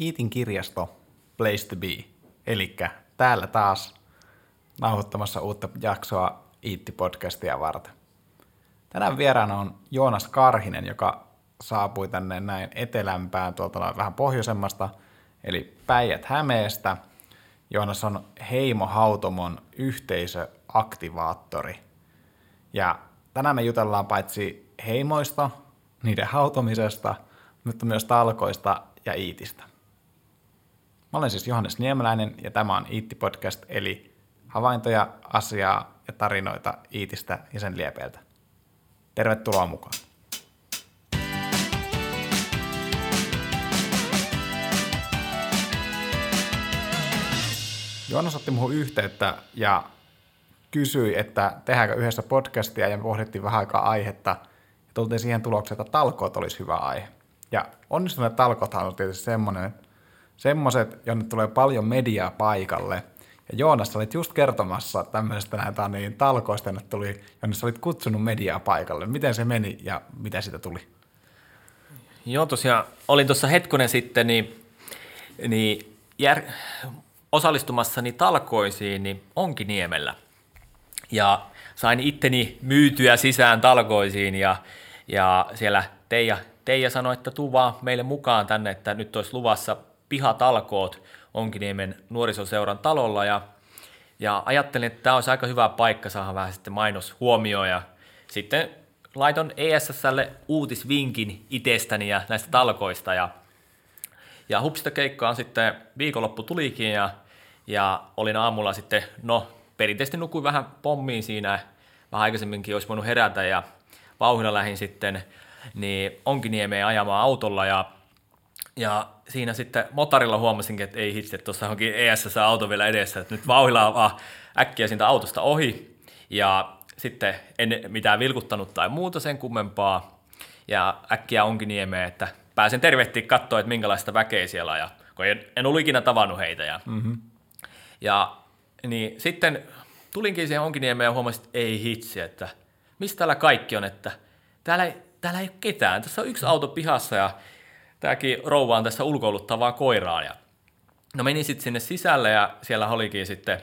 Iitin kirjasto Place to be. Eli täällä taas nauhoittamassa uutta jaksoa Iitti-podcastia varten. Tänään vieraana on Joonas Karhinen, joka saapui tänne näin etelämpään tuolta vähän pohjoisemmasta, eli Päijät Hämeestä. Joonas on Heimo Hautomon yhteisöaktivaattori. Ja tänään me jutellaan paitsi heimoista, niiden hautomisesta, mutta myös talkoista ja Iitistä. Mä olen siis Johannes Niemeläinen ja tämä on Iitti Podcast, eli havaintoja, asiaa ja tarinoita Iitistä ja sen liepeiltä. Tervetuloa mukaan. Joonas otti muuhun yhteyttä ja kysyi, että tehdäänkö yhdessä podcastia ja me pohdittiin vähän aikaa aihetta ja tultiin siihen tulokseen, että talkoot olisi hyvä aihe. Ja onnistuneet talkothan on tietysti semmoinen, semmoiset, jonne tulee paljon mediaa paikalle. Ja Joonas, olit just kertomassa tämmöisestä näitä niin talkoista, jonne tuli, jonne olit kutsunut mediaa paikalle. Miten se meni ja mitä siitä tuli? Joo, tosiaan olin tuossa hetkonen sitten niin, niin jär, osallistumassani talkoisiin niin Onkiniemellä. Ja sain itteni myytyä sisään talkoisiin ja, ja siellä Teija, Teija sanoi, että tuu vaan meille mukaan tänne, että nyt olisi luvassa pihatalkoot Onkiniemen nuorisoseuran talolla ja, ja ajattelin, että tämä olisi aika hyvä paikka saada vähän sitten mainoshuomioon ja sitten laiton ESSlle uutisvinkin itsestäni ja näistä talkoista ja, ja hupsista keikkaa sitten viikonloppu tulikin ja, ja olin aamulla sitten, no perinteisesti nukuin vähän pommiin siinä, vähän aikaisemminkin olisi voinut herätä ja vauhdilla lähin sitten niin Onkiniemeen ajamaan autolla ja, ja siinä sitten motarilla huomasinkin, että ei hitsi, että tuossa onkin ESS-auto vielä edessä, että nyt vauhdilla vaan äkkiä siitä autosta ohi ja sitten en mitään vilkuttanut tai muuta sen kummempaa ja äkkiä onkin niemeen, että pääsen tervehtiä katsoa, että minkälaista väkeä siellä on, ja, kun en, en ollut ikinä tavannut heitä. Ja, mm-hmm. ja niin sitten tulinkin siihen Onkiniemeen ja huomasin, että ei hitsi, että mistä täällä kaikki on, että täällä ei, täällä ei ole ketään. Tässä on yksi auto pihassa ja tämäkin rouva on tässä ulkoiluttavaa koiraa. Ja no menin sitten sinne sisälle ja siellä olikin sitten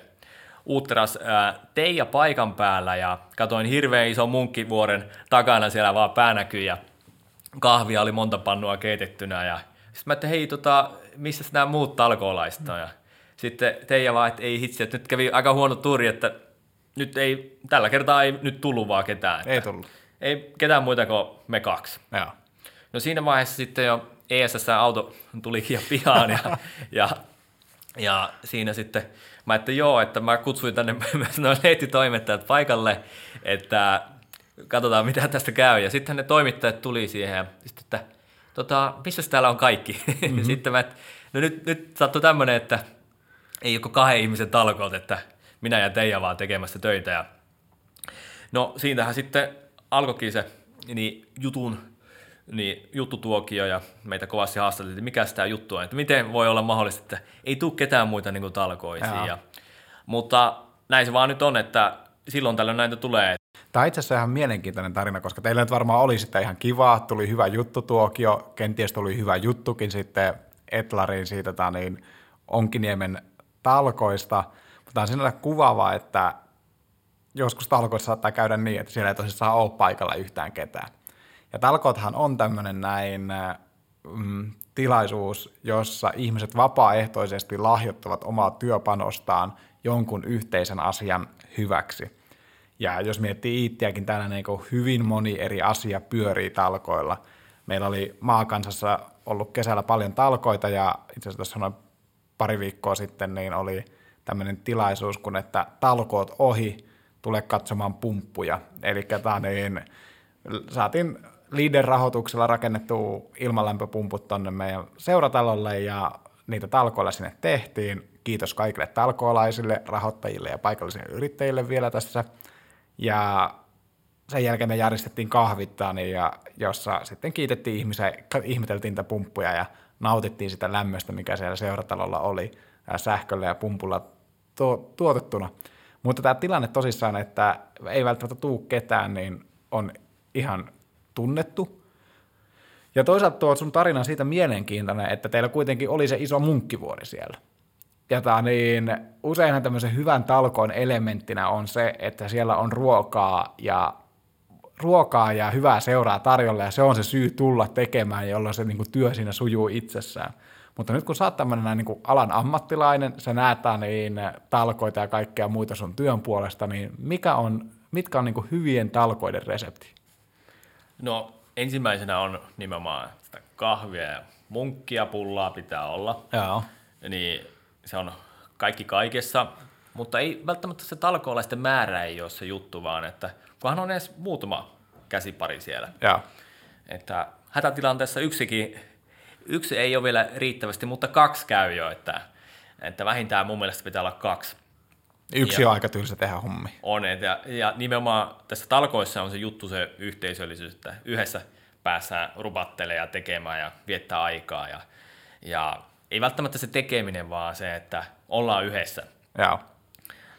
uutteras ää, Teija paikan päällä ja katoin hirveän iso munkkivuoren takana siellä vaan päänäkyy ja kahvia oli monta pannua keitettynä ja sitten mä että hei tota, missä nämä muut talkoolaiset on ja sitten Teija vaan, että ei hitsi, että nyt kävi aika huono tuuri, että nyt ei, tällä kertaa ei nyt tullut vaan ketään. Ei tullut. Ei ketään muita kuin me kaksi. Joo. No siinä vaiheessa sitten jo ESS-auto tulikin jo pihaan ja, ja, ja siinä sitten mä että joo, että mä kutsuin tänne myös noin lehtitoimittajat paikalle, että katsotaan mitä tästä käy. Ja sitten ne toimittajat tuli siihen ja sitten, että tota, missä täällä on kaikki? Mm-hmm. sitten mä, että no nyt, nyt sattui tämmöinen, että ei joko kahden ihmisen talkoot, että minä ja Teija vaan tekemässä töitä. Ja no siinähän sitten alkoikin se niin jutun niin juttutuokio ja meitä kovasti haastateltiin, että mikä tämä juttu on, että miten voi olla mahdollista, että ei tule ketään muita niin talkoisiin. Ja, mutta näin se vaan nyt on, että silloin tällöin näitä tulee. Tämä on itse asiassa ihan mielenkiintoinen tarina, koska teillä nyt varmaan oli sitten ihan kiva, tuli hyvä juttutuokio, kenties tuli hyvä juttukin sitten Etlariin siitä tai niin Onkiniemen talkoista, mutta on sinällä kuvaava, että joskus talkoissa saattaa käydä niin, että siellä ei tosissaan ole paikalla yhtään ketään. Ja talkoothan on tämmöinen näin mm, tilaisuus, jossa ihmiset vapaaehtoisesti lahjoittavat omaa työpanostaan jonkun yhteisen asian hyväksi. Ja jos miettii itseäkin, täällä niin hyvin moni eri asia pyörii talkoilla. Meillä oli maakansassa ollut kesällä paljon talkoita ja itse asiassa noin pari viikkoa sitten niin oli tämmöinen tilaisuus, kun että talkoot ohi, tule katsomaan pumppuja. Eli niin, saatiin Leader-rahoituksella rakennettu ilmalämpöpumput tonne meidän seuratalolle ja niitä talkoilla sinne tehtiin. Kiitos kaikille talkoolaisille, rahoittajille ja paikallisille yrittäjille vielä tässä. Ja sen jälkeen me järjestettiin kahvittaan, ja jossa sitten kiitettiin ihmisiä, ihmeteltiin niitä pumppuja ja nautittiin sitä lämmöstä, mikä siellä seuratalolla oli sähköllä ja pumpulla tuotettuna. Mutta tämä tilanne tosissaan, että ei välttämättä tuu ketään, niin on ihan tunnettu. Ja toisaalta tuo sun tarina siitä mielenkiintoinen, että teillä kuitenkin oli se iso munkkivuori siellä. Ja tää, niin, useinhan tämmöisen hyvän talkoon elementtinä on se, että siellä on ruokaa ja ruokaa ja hyvää seuraa tarjolla, ja se on se syy tulla tekemään, jolloin se niin kuin, työ siinä sujuu itsessään. Mutta nyt kun sä oot tämmöinen niin kuin alan ammattilainen, sä näet niin talkoita ja kaikkea muita sun työn puolesta, niin mikä on, mitkä on niin kuin hyvien talkoiden resepti? No ensimmäisenä on nimenomaan sitä kahvia ja munkkia, pullaa pitää olla. Joo. Niin se on kaikki kaikessa, mutta ei välttämättä se talkoolaisten määrä ei ole se juttu, vaan että kunhan on edes muutama käsipari siellä. Joo. Että hätätilanteessa yksikin, yksi ei ole vielä riittävästi, mutta kaksi käy jo, että, että vähintään mun mielestä pitää olla kaksi. Yksi Ja- on aika tylsä tehdä hommi. On, et ja, ja nimenomaan tässä talkoissa on se juttu se yhteisöllisyys, että yhdessä päässään rupattelemaan ja tekemään ja viettää aikaa. Ja, ja ei välttämättä se tekeminen, vaan se, että ollaan yhdessä. Joo.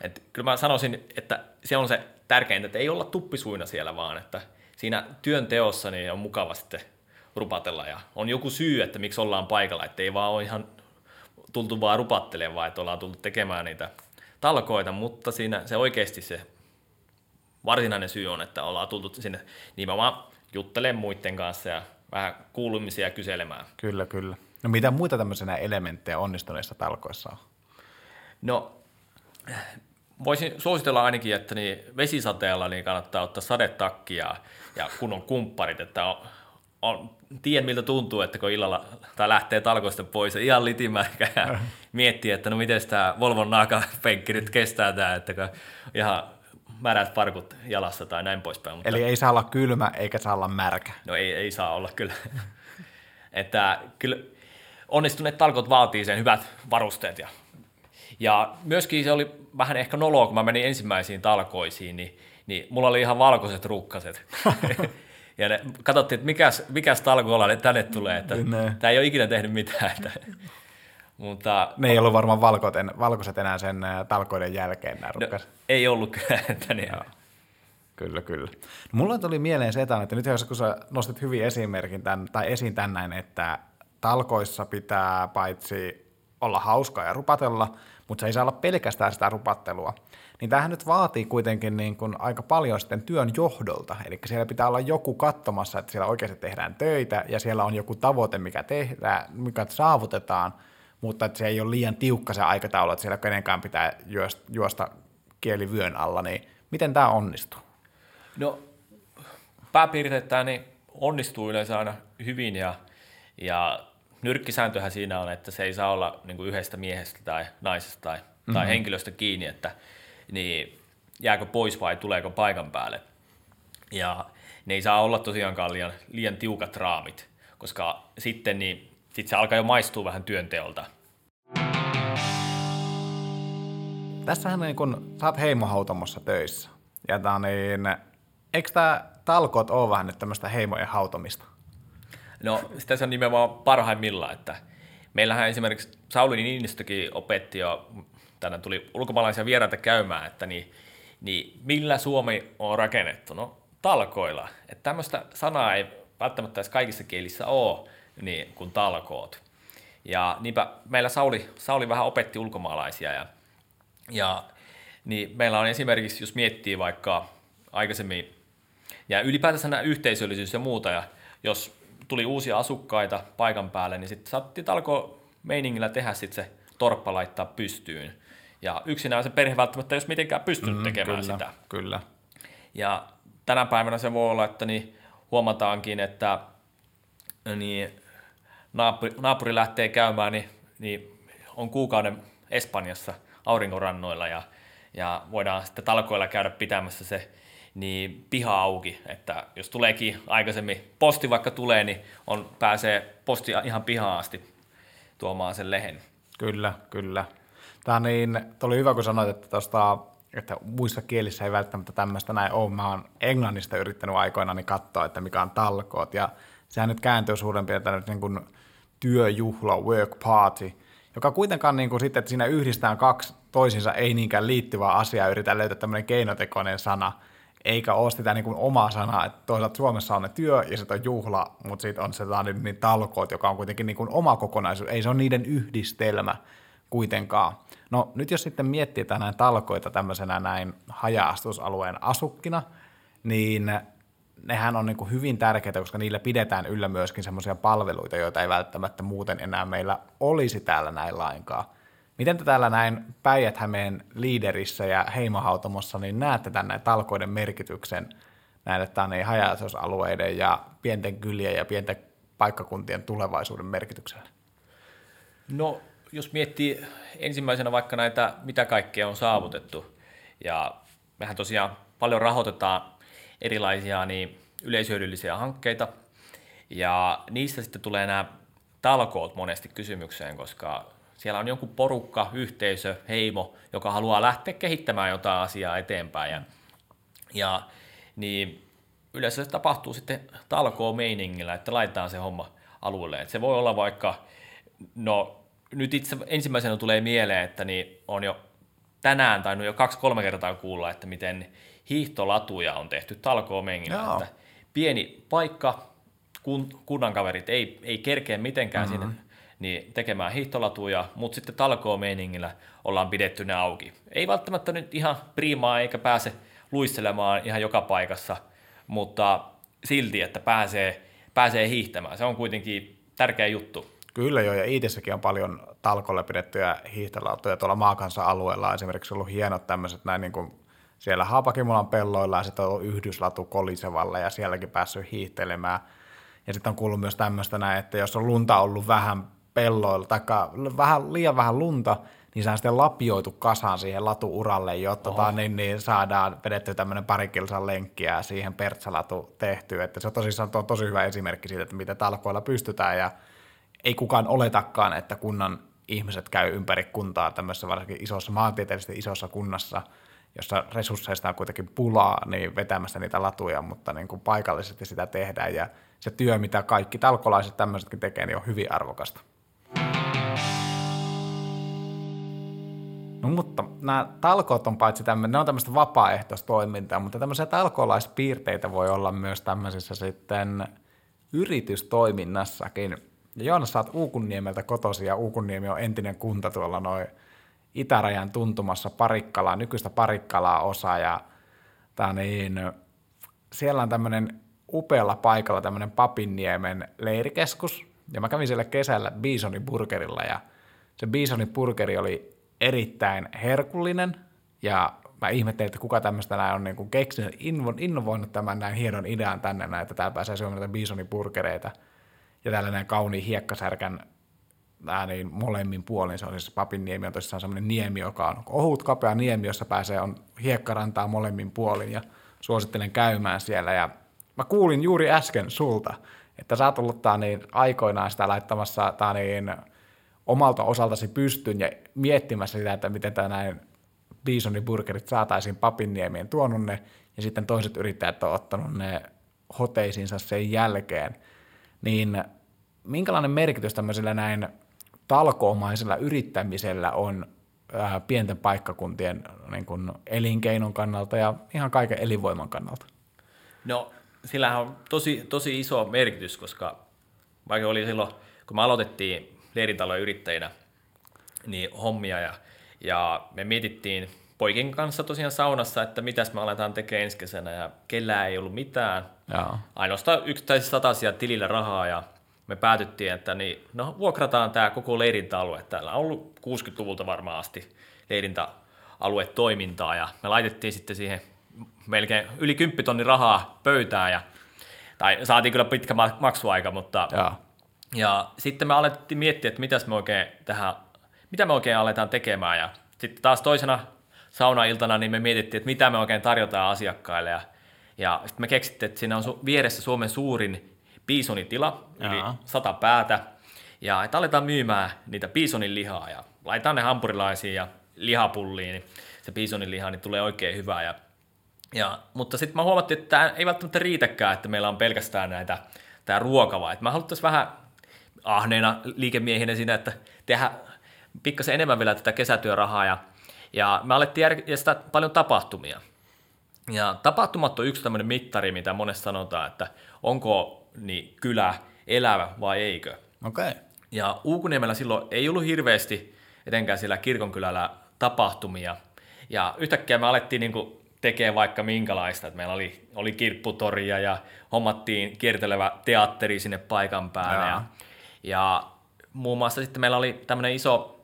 Et kyllä mä sanoisin, että se on se tärkeintä, että ei olla tuppisuina siellä, vaan että siinä työn teossa niin on mukava sitten rupatella ja on joku syy, että miksi ollaan paikalla, että ei vaan ole ihan tultu vaan rupattelemaan, vaan että ollaan tultu tekemään niitä talkoita, mutta siinä se oikeasti se varsinainen syy on, että ollaan tultu sinne nimenomaan juttelemaan muiden kanssa ja vähän kuulumisia kyselemään. Kyllä, kyllä. No mitä muita tämmöisenä elementtejä onnistuneissa talkoissa on? No, voisin suositella ainakin, että niin vesisateella niin kannattaa ottaa sadetakki ja, ja kunnon kumpparit, että on, on, tiedän miltä tuntuu, että kun illalla tai lähtee talkoista pois ja ihan litimärkä ja miettii, että no miten tämä Volvon naakapenkki nyt kestää tämä, että kun ihan märät parkut jalassa tai näin poispäin. Mutta... Eli ei saa olla kylmä eikä saa olla märkä. No ei, ei saa olla kyllä. että kyllä onnistuneet talkot vaatii sen hyvät varusteet. Ja, ja myöskin se oli vähän ehkä noloa, kun mä menin ensimmäisiin talkoisiin, niin, niin mulla oli ihan valkoiset rukkaset. ja ne, katsottiin, että mikäs, mikäs talkoilla tänne tulee, että Ne. tämä ei ole ikinä tehnyt mitään. Että, mutta Ne ei ollut varmaan valkoiset, en, valkoiset enää sen talkoiden jälkeen nämä no, ei ollut kyllä. Että niin, Kyllä, kyllä. No, mulla tuli mieleen se, että nyt jos kun sä nostit hyvin esimerkin tämän, tai esiin tän näin, että talkoissa pitää paitsi olla hauskaa ja rupatella, mutta se ei saa olla pelkästään sitä rupattelua. Niin tämähän nyt vaatii kuitenkin niin kuin aika paljon sitten työn johdolta, eli siellä pitää olla joku katsomassa, että siellä oikeasti tehdään töitä, ja siellä on joku tavoite, mikä tehdään, mikä saavutetaan, mutta että se ei ole liian tiukka se aikataulu, että siellä kenenkään pitää juosta, juosta kieli vyön alla, niin miten tämä onnistuu? No pääpiirteittäin niin onnistuu yleensä aina hyvin ja, ja nyrkkisääntöhän siinä on, että se ei saa olla niin kuin yhdestä miehestä tai naisesta tai, mm-hmm. tai henkilöstä kiinni, että niin jääkö pois vai tuleeko paikan päälle. Ja ne ei saa olla tosiaankaan liian, liian tiukat raamit, koska sitten niin, sit se alkaa jo maistua vähän työnteolta. Tässähän niin kun, sä oot heimohautomossa töissä. Ja tää niin, eikö tää talkot ole vähän nyt tämmöistä heimojen hautomista? No sitä se on nimenomaan parhaimmillaan, että meillähän esimerkiksi Sauli Niinistökin opetti jo, tänne tuli ulkomaalaisia vieraita käymään, että niin, niin millä Suomi on rakennettu? No talkoilla. Että tämmöistä sanaa ei välttämättä edes kaikissa kielissä ole, niin kuin talkoot. Ja niinpä meillä Sauli, Sauli vähän opetti ulkomaalaisia ja, ja niin meillä on esimerkiksi, jos miettii vaikka aikaisemmin ja ylipäätänsä nämä yhteisöllisyys ja muuta, ja jos tuli uusia asukkaita paikan päälle, niin sitten saatiin alkoi meiningillä tehdä sit se torppa laittaa pystyyn. Ja yksinään se perhe välttämättä ei olisi mitenkään pystynyt mm, tekemään kyllä, sitä. Kyllä. Ja tänä päivänä se voi olla, että niin huomataankin, että niin naapuri, naapuri lähtee käymään, niin, niin on kuukauden Espanjassa aurinkorannoilla ja, ja voidaan sitten talkoilla käydä pitämässä se niin piha auki, että jos tuleekin aikaisemmin posti vaikka tulee, niin on, pääsee posti ihan pihaan asti tuomaan sen lehen. Kyllä, kyllä. Tämä niin, oli hyvä, kun sanoit, että, tosta, että muissa kielissä ei välttämättä tämmöistä näin ole. Mä oon englannista yrittänyt aikoinaan niin katsoa, että mikä on talkoot. Ja sehän nyt kääntyy suurin piirtein niin kuin työjuhla, work party, joka kuitenkaan niin kuin sitten, että siinä yhdistään kaksi toisinsa ei niinkään liittyvää asiaa, yritän löytää tämmöinen keinotekoinen sana. eikä ole sitä niin kuin omaa sanaa, että toisaalta Suomessa on ne työ ja sitten on juhla, mutta sitten on se niin, niin talkoot, joka on kuitenkin niin kuin oma kokonaisuus, ei se ole niiden yhdistelmä kuitenkaan. No nyt jos sitten miettii näin talkoita tämmöisenä näin haja-asutusalueen asukkina, niin nehän on niin hyvin tärkeitä, koska niillä pidetään yllä myöskin semmoisia palveluita, joita ei välttämättä muuten enää meillä olisi täällä näin lainkaan. Miten te täällä näin Päijät-Hämeen liiderissä ja heimohautomossa, niin näette tänne talkoiden merkityksen näille tänne haja ja pienten kylien ja pienten paikkakuntien tulevaisuuden merkitykselle? No, jos miettii ensimmäisenä vaikka näitä, mitä kaikkea on saavutettu, ja mehän tosiaan paljon rahoitetaan erilaisia niin yleishyödyllisiä hankkeita, ja niistä sitten tulee nämä talkoot monesti kysymykseen, koska siellä on jonkun porukka, yhteisö, heimo, joka haluaa lähteä kehittämään jotain asiaa eteenpäin. Ja, ja niin yleensä se tapahtuu sitten talkoo meiningillä, että laitetaan se homma alueelle. Et se voi olla vaikka, no nyt itse ensimmäisenä tulee mieleen, että niin on jo tänään tai jo kaksi-kolme kertaa kuulla, että miten hiihtolatuja on tehty talkoo meiningillä. Että pieni paikka, kun, kunnan kaverit ei, ei kerkeä mitenkään mm-hmm. sinne niin tekemään hiihtolatuja, mutta sitten talkoo-meiningillä ollaan pidetty ne auki. Ei välttämättä nyt ihan priimaa eikä pääse luistelemaan ihan joka paikassa, mutta silti, että pääsee, pääsee hiihtämään. Se on kuitenkin tärkeä juttu. Kyllä joo, ja Iitissäkin on paljon talkolle pidettyjä hiihtolatuja tuolla maakansa-alueella. Esimerkiksi ollut hienot tämmöiset näin niin kuin siellä Haapakimulan pelloilla ja sitten on ollut yhdyslatu Kolisevalla ja sielläkin päässyt hiihtelemään. Ja sitten on kuullut myös tämmöistä näin, että jos on lunta ollut vähän pelloilla, tai vähän, liian vähän lunta, niin se on sitten lapioitu kasaan siihen latuuralle, jotta tota, niin, niin saadaan vedetty tämmöinen parikilsan lenkkiä ja siihen pertsalatu tehty. Että se on tosissaan on tosi hyvä esimerkki siitä, että miten talkoilla pystytään ja ei kukaan oletakaan, että kunnan ihmiset käy ympäri kuntaa tämmöisessä varsinkin isossa, maantieteellisesti isossa kunnassa, jossa resursseista on kuitenkin pulaa, niin vetämässä niitä latuja, mutta niin kuin paikallisesti sitä tehdään ja se työ, mitä kaikki talkolaiset tämmöisetkin tekee, niin on hyvin arvokasta. No mutta nämä talkoot on paitsi tämmöinen, ne on tämmöistä vapaaehtoistoimintaa, mutta tämmöisiä talkoolaispiirteitä voi olla myös tämmöisissä sitten yritystoiminnassakin. Ja Joonas, sä oot Uukunniemeltä kotosi ja Uukunniemi on entinen kunta tuolla noin itärajan tuntumassa Parikkalaa, nykyistä Parikkalaa osa ja tää niin, siellä on tämmöinen upealla paikalla tämmöinen Papinniemen leirikeskus, ja mä kävin siellä kesällä Bisonin burgerilla, ja se Bisonin burgeri oli erittäin herkullinen, ja mä ihmettelin, että kuka tämmöistä näin on niin keksinyt, innovoinut tämän näin hienon idean tänne, näin, että täällä pääsee syömään näitä Bisonin burgereita, ja tällainen kauniin hiekkasärkän nämä niin molemmin puolin, se on siis Papinniemi on tosissaan semmoinen niemi, joka on ohut kapea niemi, jossa pääsee on hiekkarantaa molemmin puolin. Ja suosittelen käymään siellä. Ja mä kuulin juuri äsken sulta, että sä oot ollut niin aikoinaan sitä laittamassa tää niin omalta osaltasi pystyn ja miettimässä sitä, että miten tämä näin Bisonin burgerit saataisiin Papinniemien tuonut ne, ja sitten toiset yrittäjät on ottanut ne hoteisiinsa sen jälkeen, niin minkälainen merkitys tämmöisellä näin talkoomaisella yrittämisellä on ää, pienten paikkakuntien niin kuin elinkeinon kannalta ja ihan kaiken elinvoiman kannalta? No, sillähän on tosi, tosi iso merkitys, koska vaikka oli silloin, kun me aloitettiin leiritalojen yrittäjinä, niin hommia ja, ja me mietittiin poikin kanssa tosiaan saunassa, että mitäs me aletaan tekemään ensi kesänä ja kellään ei ollut mitään. Jaa. Ainoastaan yksittäisissä satasia tilillä rahaa ja me päätyttiin, että niin, no, vuokrataan tämä koko leirintäalue. Täällä on ollut 60-luvulta varmaan asti leirintäalue toimintaa ja me laitettiin sitten siihen melkein yli 10 tonnin rahaa pöytään ja tai saatiin kyllä pitkä maksuaika, mutta ja. ja sitten me alettiin miettiä, että mitäs me oikein tähän, mitä me oikein aletaan tekemään ja sitten taas toisena saunailtana niin me mietittiin, että mitä me oikein tarjotaan asiakkaille ja, ja sitten me keksittiin, että siinä on su- vieressä Suomen suurin piisonitila, yli Jaa. sata päätä, ja että aletaan myymään niitä piisonin lihaa, ja laitetaan ne hampurilaisiin ja lihapulliin, niin se piisonin liha niin tulee oikein hyvää. Ja, ja, mutta sitten mä huomattiin, että tämä ei välttämättä riitäkään, että meillä on pelkästään näitä, tämä ruoka, vaan että mä haluttaisiin vähän ahneena liikemiehinä siinä, että tehdä pikkasen enemmän vielä tätä kesätyörahaa, ja, ja me alettiin järjestää paljon tapahtumia. Ja tapahtumat on yksi tämmöinen mittari, mitä monesti sanotaan, että onko niin kylä elävä vai eikö. Okei. Okay. Ja Uukuniemellä silloin ei ollut hirveästi etenkään siellä kirkonkylällä tapahtumia. Ja yhtäkkiä me alettiin niin tekemään vaikka minkälaista, että meillä oli, oli kirpputoria ja hommattiin kiertelevä teatteri sinne paikan päälle. Ja, ja muun muassa sitten meillä oli tämmöinen iso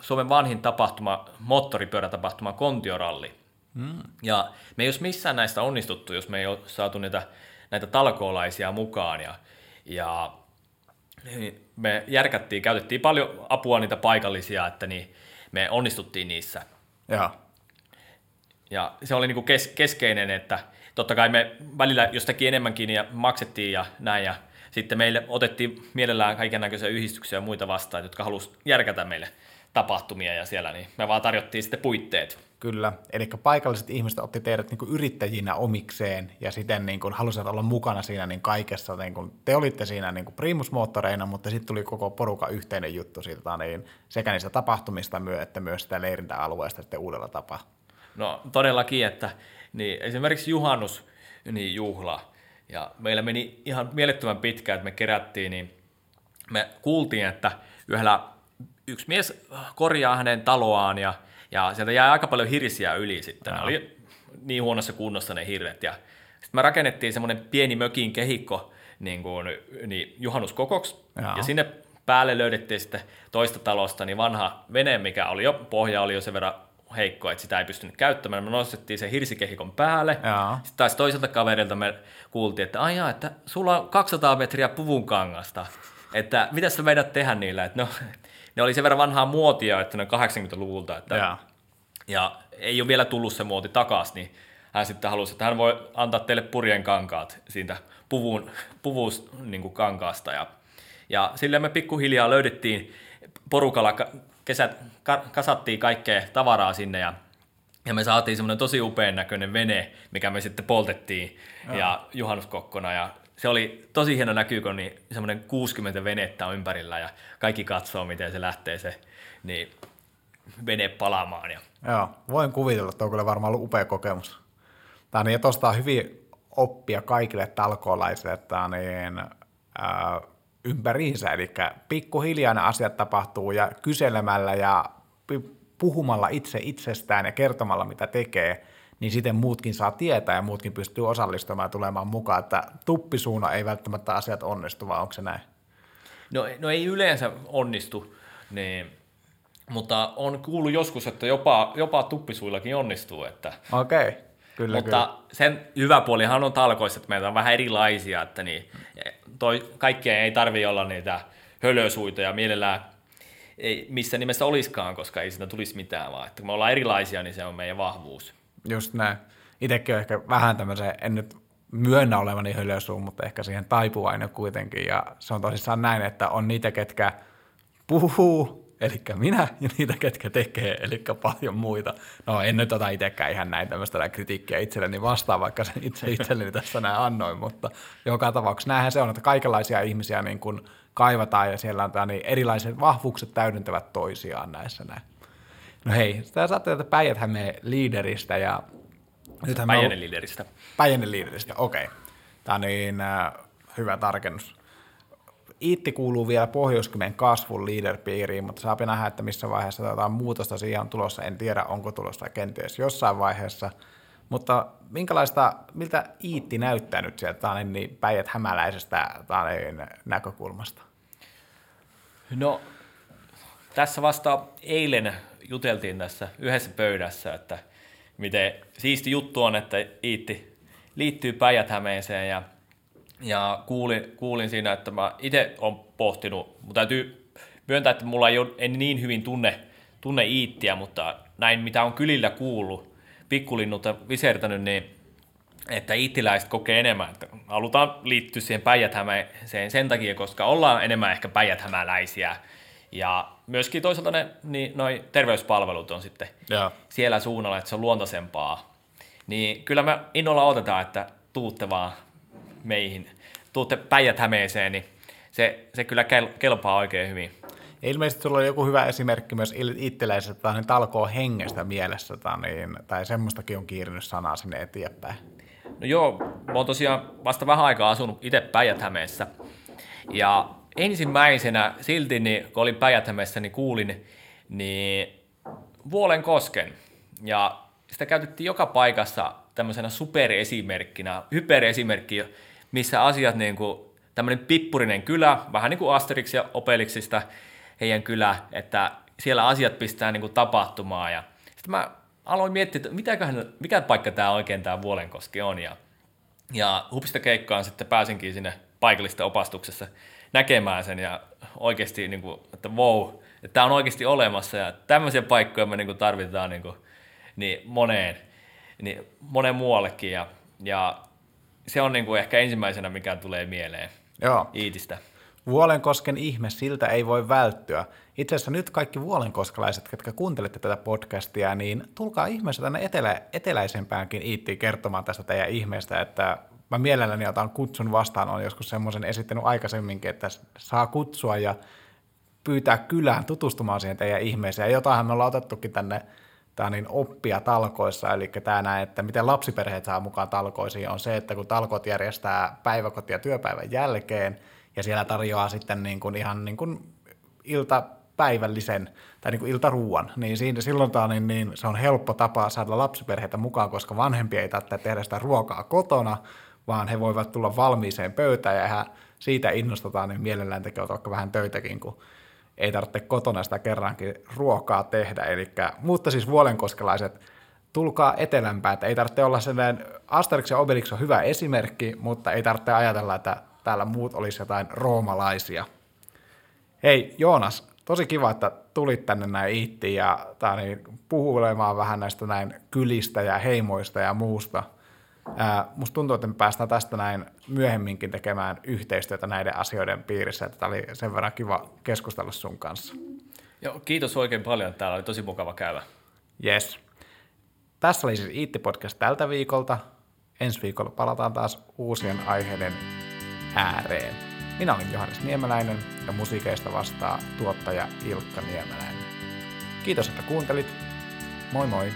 Suomen vanhin tapahtuma, moottoripyörätapahtuma Kontioralli. Mm. Ja me ei olisi missään näistä onnistuttu, jos me ei ole saatu niitä, näitä talkoolaisia mukaan. Ja, ja niin me järkättiin, käytettiin paljon apua niitä paikallisia, että niin me onnistuttiin niissä. Ja, ja se oli niin kes, keskeinen, että totta kai me välillä jostakin enemmänkin ja maksettiin ja näin, ja sitten meille otettiin mielellään kaiken näköisiä yhdistyksiä ja muita vastaan, jotka halusivat järkätä meille tapahtumia ja siellä, niin me vaan tarjottiin sitten puitteet. Kyllä, eli paikalliset ihmiset otti teidät niin kuin yrittäjinä omikseen ja siten niin kuin halusivat olla mukana siinä niin kaikessa. Niin kuin te olitte siinä niin kuin primusmoottoreina, mutta sitten tuli koko poruka yhteinen juttu siitä, niin sekä niistä tapahtumista myö, että myös sitä leirintäalueesta sitten uudella tapaa. No todellakin, että niin esimerkiksi juhannus niin juhla, ja meillä meni ihan mielettömän pitkään, että me kerättiin, niin me kuultiin, että yhdellä yksi mies korjaa hänen taloaan ja, ja sieltä jää aika paljon hirsiä yli sitten. Ne oli niin huonossa kunnossa ne hirret. Ja sitten me rakennettiin semmoinen pieni mökin kehikko niin kuin, niin juhannuskokoksi. Jaa. Ja sinne päälle löydettiin sitten toista talosta niin vanha vene, mikä oli jo, pohja oli jo sen verran heikko, että sitä ei pystynyt käyttämään. Me nostettiin sen hirsikehikon päälle. Jaa. Sitten taas toiselta kaverilta me kuultiin, että aijaa, että sulla on 200 metriä puvun kangasta. Että mitä sä meidät tehdä niillä? Että no, ne oli sen verran vanhaa muotia, että ne 80-luvulta, että, ja. ja ei ole vielä tullut se muoti takaisin, niin hän sitten halusi, että hän voi antaa teille purjen kankaat siitä puvun, puvus niin kuin kankaasta. Ja, ja sille me pikkuhiljaa löydettiin porukalla, kesät kasattiin kaikkea tavaraa sinne ja, ja me saatiin semmoinen tosi upean näköinen vene, mikä me sitten poltettiin ja, ja juhannuskokkona ja se oli tosi hieno näkyy, kun niin semmoinen 60 venettä on ympärillä ja kaikki katsoo, miten se lähtee se niin vene palaamaan. Ja... Joo, voin kuvitella, että on kyllä varmaan ollut upea kokemus. Tämä niin, tuosta on hyvin oppia kaikille talkoolaisille, että niin, ää, ympäriinsä, eli pikkuhiljaa ne asiat tapahtuu ja kyselemällä ja puhumalla itse itsestään ja kertomalla, mitä tekee, niin sitten muutkin saa tietää ja muutkin pystyy osallistumaan ja tulemaan mukaan, että tuppisuuna ei välttämättä asiat onnistu, vaan onko se näin? No, no ei yleensä onnistu, niin, mutta on kuullut joskus, että jopa, jopa tuppisuillakin onnistuu. Että, Okei, okay. Kyllä, mutta kyllä. sen hyvä puolihan on talkoissa, että meitä on vähän erilaisia, että niin, toi, kaikkien ei tarvi olla niitä hölösuita ja mielellään ei missä nimessä olisikaan, koska ei siitä tulisi mitään, vaan että kun me ollaan erilaisia, niin se on meidän vahvuus. Just näin. Itsekin ehkä vähän tämmöisen, en nyt myönnä olevani höljösuun, mutta ehkä siihen taipuu aina kuitenkin. Ja se on tosissaan näin, että on niitä, ketkä puhuu, eli minä, ja niitä, ketkä tekee, eli paljon muita. No en nyt ota itsekään ihan näin tämmöistä kritiikkiä itselleni vastaan, vaikka sen itse itselleni tässä näin annoin, mutta joka tapauksessa näinhän se on, että kaikenlaisia ihmisiä niin kuin kaivataan ja siellä on niin erilaiset vahvuukset täydentävät toisiaan näissä näin. No hei, tämä saatte tätä Päijät-Hämeen liideristä ja... Nythän Päijänen liideristä. Päijänen liideristä, okei. Okay. Tämä on niin äh, hyvä tarkennus. Iitti kuuluu vielä pohjois kasvun leader-piiriin, mutta saa nähdä, että missä vaiheessa jotain muutosta siihen on tulossa. En tiedä, onko tulossa kenties jossain vaiheessa. Mutta minkälaista, miltä Iitti näyttää nyt sieltä niin, niin päijät hämäläisestä niin, näkökulmasta? No, tässä vasta eilen juteltiin tässä yhdessä pöydässä, että miten siisti juttu on, että Iitti liittyy päijät ja, ja kuulin, kuulin siinä, että mä itse olen pohtinut, mutta täytyy myöntää, että mulla ei ole, en niin hyvin tunne, tunne Iittiä, mutta näin mitä on kylillä kuullut, pikkulinnut visertänyt, niin että iittiläiset kokee enemmän, että halutaan liittyä siihen päijät sen takia, koska ollaan enemmän ehkä päijät ja myöskin toisaalta ne niin, noi terveyspalvelut on sitten ja. siellä suunnalla, että se on luontaisempaa. Niin kyllä me innolla otetaan, että tuutte vaan meihin, tuutte päijät niin se, se kyllä kel, kelpaa oikein hyvin. Ja ilmeisesti sulla oli joku hyvä esimerkki myös itseläisestä niin talkoo hengestä mielessä, tai, niin, tai semmoistakin on kiirinyt sanaa sinne eteenpäin. No joo, mä oon tosiaan vasta vähän aikaa asunut itse päijät Ja ensimmäisenä silti, niin, kun olin päijät niin kuulin niin Vuolen kosken. Ja sitä käytettiin joka paikassa tämmöisenä superesimerkkinä, hyperesimerkki, missä asiat niin kuin tämmöinen pippurinen kylä, vähän niin kuin Asterix ja Obelixista heidän kylä, että siellä asiat pistää niin kuin tapahtumaan. Ja sitten mä aloin miettiä, että mitäköhän, mikä paikka tämä oikein tämä Vuolenkoski on. Ja, ja hupista keikkaan sitten pääsinkin sinne paikallista opastuksessa näkemään sen ja oikeasti, niin kuin, että wow, että tämä on oikeasti olemassa ja tämmöisiä paikkoja me niin kuin tarvitaan niin, kuin, niin moneen, niin moneen muuallekin ja, ja se on niin kuin ehkä ensimmäisenä, mikä tulee mieleen Joo. Iitistä. Vuolenkosken ihme, siltä ei voi välttyä. Itse asiassa nyt kaikki vuolenkoskalaiset, jotka kuuntelette tätä podcastia, niin tulkaa ihmeessä tänne etelä, eteläisempäänkin Iittiin kertomaan tästä teidän ihmeestä, että mä mielelläni otan kutsun vastaan, on joskus semmoisen esittänyt aikaisemminkin, että saa kutsua ja pyytää kylään tutustumaan siihen teidän ihmeeseen. Ja jotainhan me ollaan otettukin tänne tämä niin oppia talkoissa, eli tämä näin, että miten lapsiperheet saa mukaan talkoisiin, on se, että kun talkoit järjestää päiväkotia työpäivän jälkeen, ja siellä tarjoaa sitten niin kuin ihan niin kuin iltapäivällisen tai niin kuin iltaruuan, niin siinä, silloin tämä, niin, niin, se on helppo tapa saada lapsiperheitä mukaan, koska vanhempia ei tarvitse tehdä sitä ruokaa kotona, vaan he voivat tulla valmiiseen pöytään ja he siitä innostetaan, niin mielellään tekevät vaikka vähän töitäkin, kun ei tarvitse kotona sitä kerrankin ruokaa tehdä. Elikkä, mutta siis vuolenkoskelaiset, tulkaa etelämpää, että ei tarvitse olla sellainen, Asterix ja Obelix on hyvä esimerkki, mutta ei tarvitse ajatella, että täällä muut olisi jotain roomalaisia. Hei Joonas, tosi kiva, että tulit tänne näin ittiin ja tää niin, puhulemaan vähän näistä näin kylistä ja heimoista ja muusta. Ää, musta tuntuu, että me päästään tästä näin myöhemminkin tekemään yhteistyötä näiden asioiden piirissä, että tämä oli sen verran kiva keskustella sun kanssa. Joo, kiitos oikein paljon. Täällä oli tosi mukava käydä. Yes. Tässä oli siis Iitti Podcast tältä viikolta. Ensi viikolla palataan taas uusien aiheiden ääreen. Minä olin Johannes Niemeläinen ja musiikeista vastaa tuottaja Ilkka Niemeläinen. Kiitos, että kuuntelit. Moi moi!